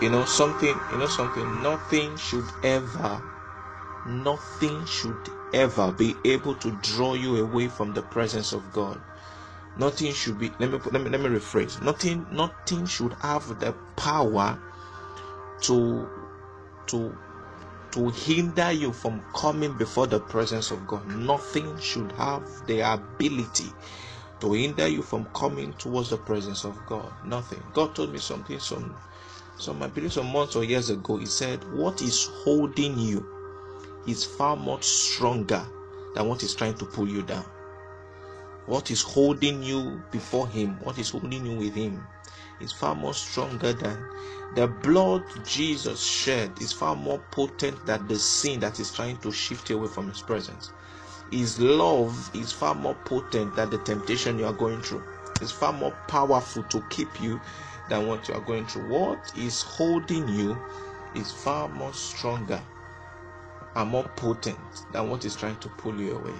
you know something you know something nothing should ever nothing should ever be able to draw you away from the presence of god nothing should be let me let me let me rephrase nothing nothing should have the power to to to hinder you from coming before the presence of God. Nothing should have the ability to hinder you from coming towards the presence of God. Nothing. God told me something some some I believe some months or years ago. He said, What is holding you is far much stronger than what is trying to pull you down. What is holding you before him, what is holding you with him, is far more stronger than the blood Jesus shed is far more potent than the sin that is trying to shift you away from his presence. His love is far more potent than the temptation you are going through. It's far more powerful to keep you than what you are going through. What is holding you is far more stronger and more potent than what is trying to pull you away.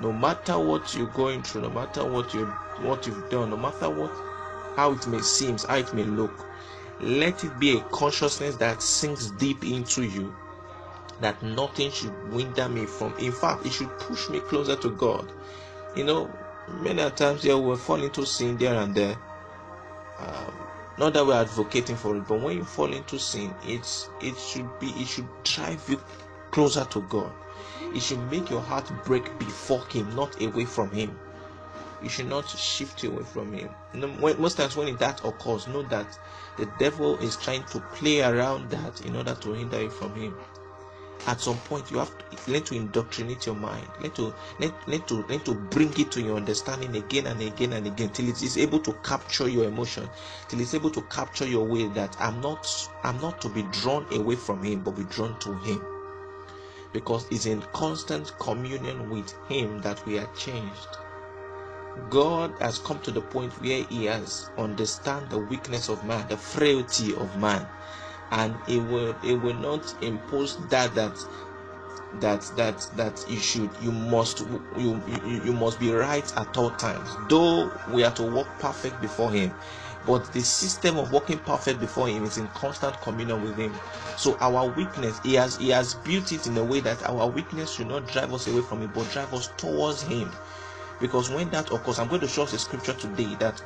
No matter what you're going through, no matter what you what you've done, no matter what how it may seem, how it may look, let it be a consciousness that sinks deep into you that nothing should hinder me from in fact it should push me closer to god you know many times yeah we fall into sin there and there um, not that we're advocating for it but when you fall into sin it's it should be it should drive you closer to god it should make your heart break before him not away from him you should not shift away from him. Most times when that occurs, know that the devil is trying to play around that in order to hinder you from him. At some point, you have to learn to indoctrinate your mind. Learn to learn, learn to learn to bring it to your understanding again and again and again till it is able to capture your emotion, till it's able to capture your will. That I'm not I'm not to be drawn away from him, but be drawn to him because it's in constant communion with Him that we are changed. God has come to the point where He has understand the weakness of man, the frailty of man, and He will He will not impose that that that that that you should you must you, you you must be right at all times. Though we are to walk perfect before Him, but the system of walking perfect before him is in constant communion with him so our weakness he has he has built it in a way that our weakness should not drive us away from him but drive us towards him because when that occurs, I'm going to show us a scripture today that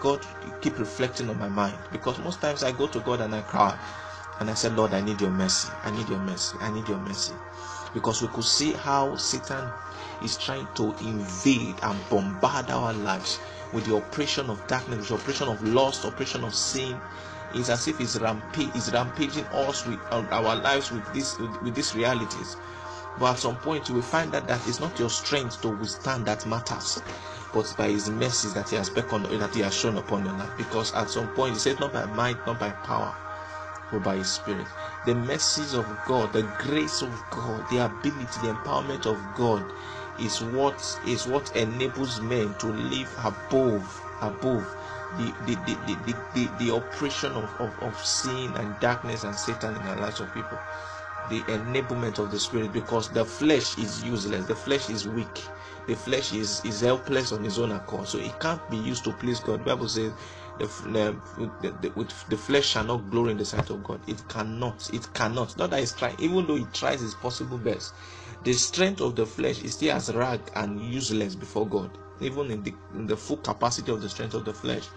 God keep reflecting on my mind. Because most times I go to God and I cry. And I said, Lord, I need your mercy. I need your mercy. I need your mercy. Because we could see how Satan is trying to invade and bombard our lives with the oppression of darkness, the oppression of lust, oppression of sin. It's as if he's, rampage, rampaging us with uh, our lives with this with, with these realities. But at some point, you will find that that is not your strength to withstand that matters, but by His mercies that He has beckoned, that He has shown upon your life. Because at some point, He said, not by might, not by power, but by His Spirit. The mercies of God, the grace of God, the ability, the empowerment of God is what is what enables men to live above above the the, the, the, the, the, oppression of, of, of sin and darkness and Satan in the lives of people the enablement of the spirit because the flesh is useless. The flesh is weak. The flesh is is helpless on its own accord. So it can't be used to please god. The bible says the, the, the, the flesh shall not glory in the sight of god. It cannot. It cannot. Not that it's trying even though it tries its possible best. The strength of the flesh is still as rag and useless before god even in the, in the full capacity of the strength of the flesh.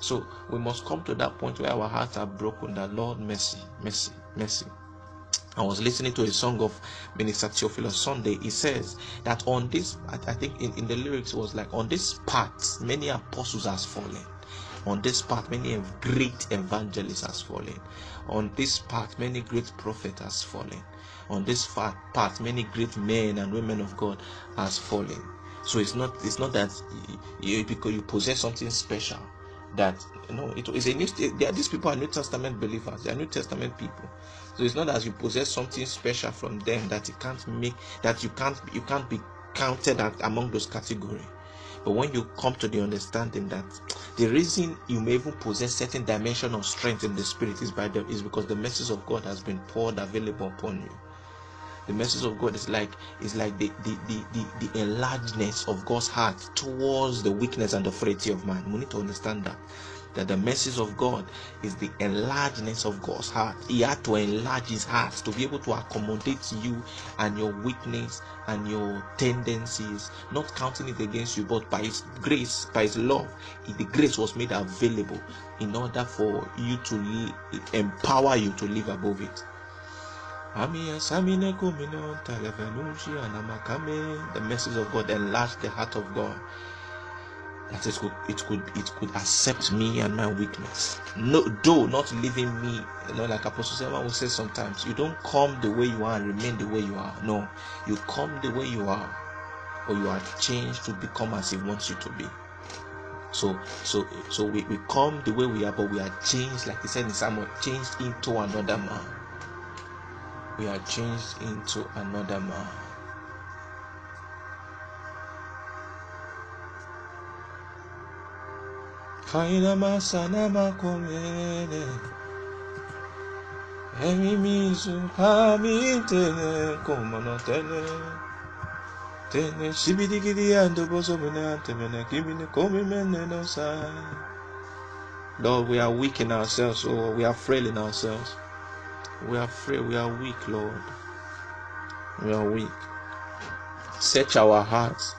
So we must come to that point where our hearts are broken that lord mercy mercy mercy I was listening to a song of Minister Theophilus Sunday. He says that on this, I think in, in the lyrics was like, on this path, many apostles has fallen. On this path, many great evangelists has fallen. On this path, many great prophets has fallen. On this path, many great men and women of God has fallen. So it's not it's not that you, because you possess something special that you know it is a new. These people are New Testament believers. They are New Testament people. So it's not as you possess something special from them that you can't make that you can't you can't be counted among those categories. But when you come to the understanding that the reason you may even possess certain dimension of strength in the spirit is by the is because the message of God has been poured available upon you. The message of God is like is like the the, the, the, the enlargedness of God's heart towards the weakness and the frailty of man. We need to understand that that the message of God is the enlargedness of God's heart. He had to enlarge his heart to be able to accommodate you and your weakness and your tendencies, not counting it against you, but by his grace, by his love, the grace was made available in order for you to empower you to live above it. The message of God enlarged the heart of God that it could it could it could accept me and my weakness. No, though not leaving me, you know, like Apostle Selman will say sometimes, you don't come the way you are and remain the way you are. No, you come the way you are, or you are changed to become as He wants you to be. So, so, so we, we come the way we are, but we are changed, like He said in Samuel, changed into another man. We are changed into another man. Haina masana makomene Emi mizu hami tene komono tene Tene shibidi gidi ando bozo mene antemene kimine komi mene no sai Lord, we are weak in ourselves, or we are frail in ourselves. We are frail, we are weak, Lord. We are weak. Search our hearts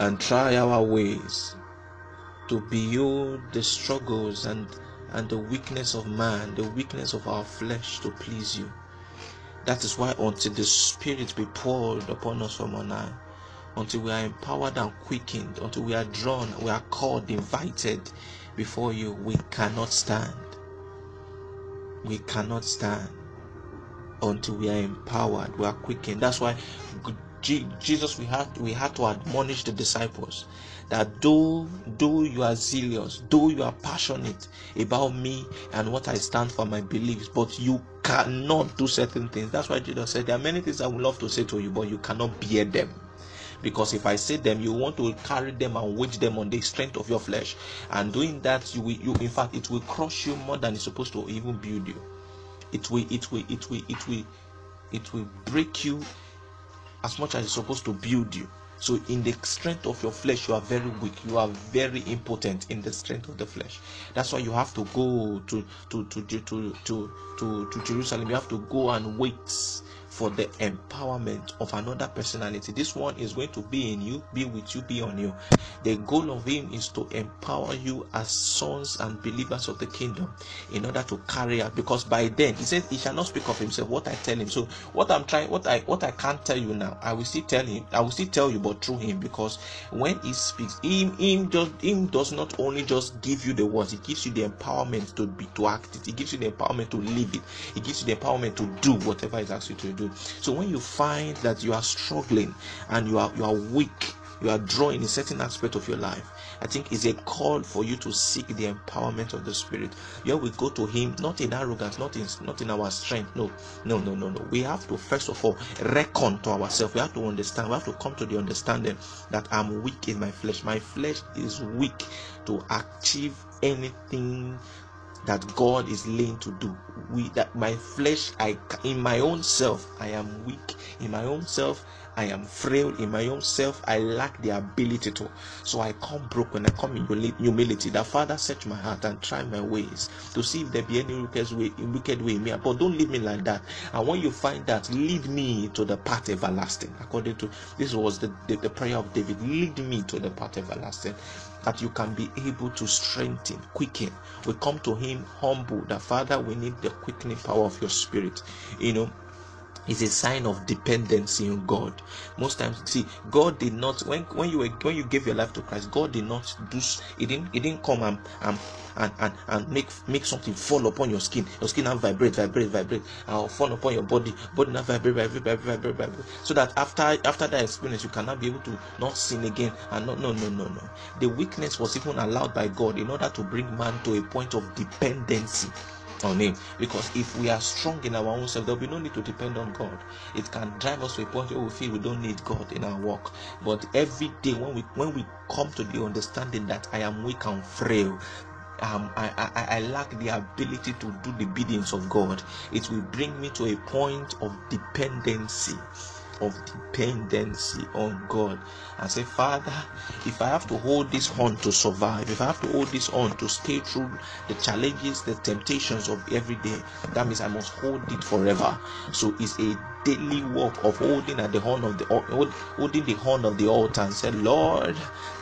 and try our ways to behold the struggles and and the weakness of man, the weakness of our flesh to please you. That is why until the Spirit be poured upon us from on high, until we are empowered and quickened, until we are drawn, we are called, invited before you, we cannot stand. We cannot stand until we are empowered, we are quickened. That's why Jesus, we had we had to admonish the disciples that though though you are zealous, though you are passionate about me and what I stand for, my beliefs, but you cannot do certain things. That's why Jesus said there are many things I would love to say to you, but you cannot bear them. Because if I say them, you want to carry them and wage them on the strength of your flesh. And doing that, you will you in fact it will crush you more than it's supposed to even build you. It will it will it will it will it will break you as much as it's supposed to build you. So, in the strength of your flesh, you are very weak. You are very impotent in the strength of the flesh. That's why you have to go to to to to to to, to, to Jerusalem. You have to go and wait for the empowerment of another personality. This one is going to be in you, be with you, be on you. The goal of him is to empower you as sons and believers of the kingdom in order to carry out. Because by then he says he shall not speak of himself. What I tell him. So what I'm trying, what I what I can't tell you now, I will still tell him. I will still tell you, but through him. Because when he speaks, him him just him does not only just give you the words, he gives you the empowerment to be to act it. He gives you the empowerment to live it. He gives you the empowerment to do whatever he's asked you to do. So when you find that you are struggling and you are you are weak, you are drawing a certain aspect of your life, I think it's a call for you to seek the empowerment of the Spirit. Here we go to Him not in arrogance, not in not in our strength. No, no, no, no, no. We have to first of all reckon to ourselves. We have to understand. We have to come to the understanding that I'm weak in my flesh. My flesh is weak to achieve anything that God is laying to do. We that my flesh, I in my own self, I am weak. In my own self, I am frail. In my own self, I lack the ability to. So I come broken. I come in humility. That Father, search my heart and try my ways to see if there be any wicked way, wicked way in me. But don't leave me like that. And when you find that, lead me to the path everlasting. According to this was the, the, the prayer of David. Lead me to the path everlasting that you can be able to strengthen, quicken. We come to Him humble. That Father, we need the quickening power of your Spirit. You know, is a sign of dependency on God. Most times, see, God did not when when you were when you gave your life to Christ, God did not do. He didn't. He didn't come and and and and, and make make something fall upon your skin. Your skin now vibrate, vibrate, vibrate, and fall upon your body. Body now vibrate, vibrate, vibrate, vibrate, vibrate. So that after after that experience, you cannot be able to not sin again. And no, no, no, no, no. The weakness was even allowed by God in order to bring man to a point of dependency on him. Because if we are strong in our own self there'll be no need to depend on god. It can drive us to a point where we feel we don't need god in our work. But every day when we when we come to the understanding that i am weak and frail um, I, I, I lack the ability to do the biddings of God. It will bring me to a point of dependency of dependency on God and say, Father, if I have to hold this on to survive, if I have to hold this on to stay through the challenges, the temptations of every day, that means I must hold it forever. So it's a daily work of holding at the horn of the holding the horn of the altar and say, Lord,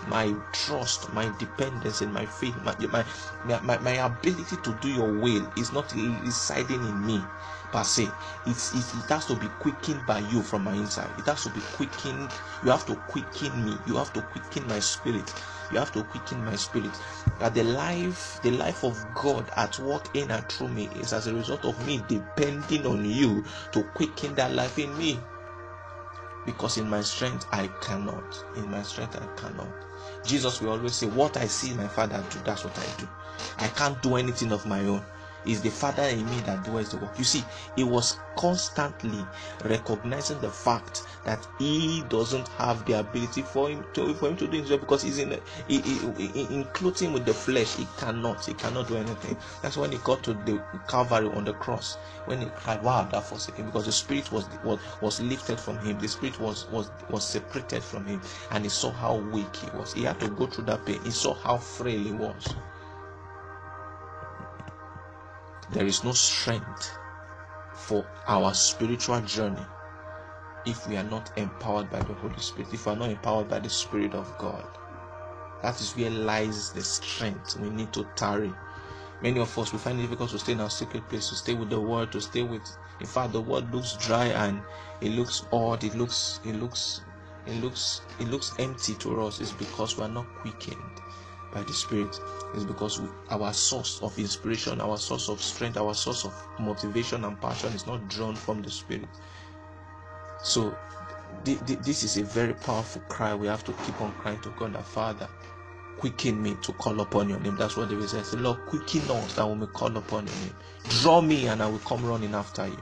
my trust, my dependence and my faith, my, my, my, my ability to do your will is not residing in me per se. It's, it has to be quickened by you from my inside. It has to be quickened. You have to quicken me. You have to quicken my spirit. You have to quicken my spirit. That the life, the life of God at work in and through me is as a result of me depending on you to quicken that life in me. Because in my strength I cannot. In my strength I cannot. Jesus will always say, What I see my father do, that's what I do. I can't do anything of my own is the Father in me that does the work. You see, he was constantly recognizing the fact that he doesn't have the ability for him to for him to do his job because he's in, he, he, he, including with the flesh. He cannot. He cannot do anything. That's when he got to the Calvary on the cross when he cried, "Wow, that forsaken!" Because the spirit was was was lifted from him. The spirit was was was separated from him, and he saw how weak he was. He had to go through that pain. He saw how frail he was. There is no strength for our spiritual journey if we are not empowered by the Holy Spirit, if we are not empowered by the Spirit of God. That is where lies the strength we need to tarry. Many of us we find it difficult to stay in our secret place, to stay with the word, to stay with in fact the word looks dry and it looks odd, it looks it looks it looks it looks empty to us, it's because we are not quickened by the Spirit is because we, our source of inspiration, our source of strength, our source of motivation and passion is not drawn from the Spirit. So, this is a very powerful cry. We have to keep on crying to God, the Father, quicken me to call upon your name. That's what David says. Lord, quicken us that we may call upon your name. Draw me and I will come running after you.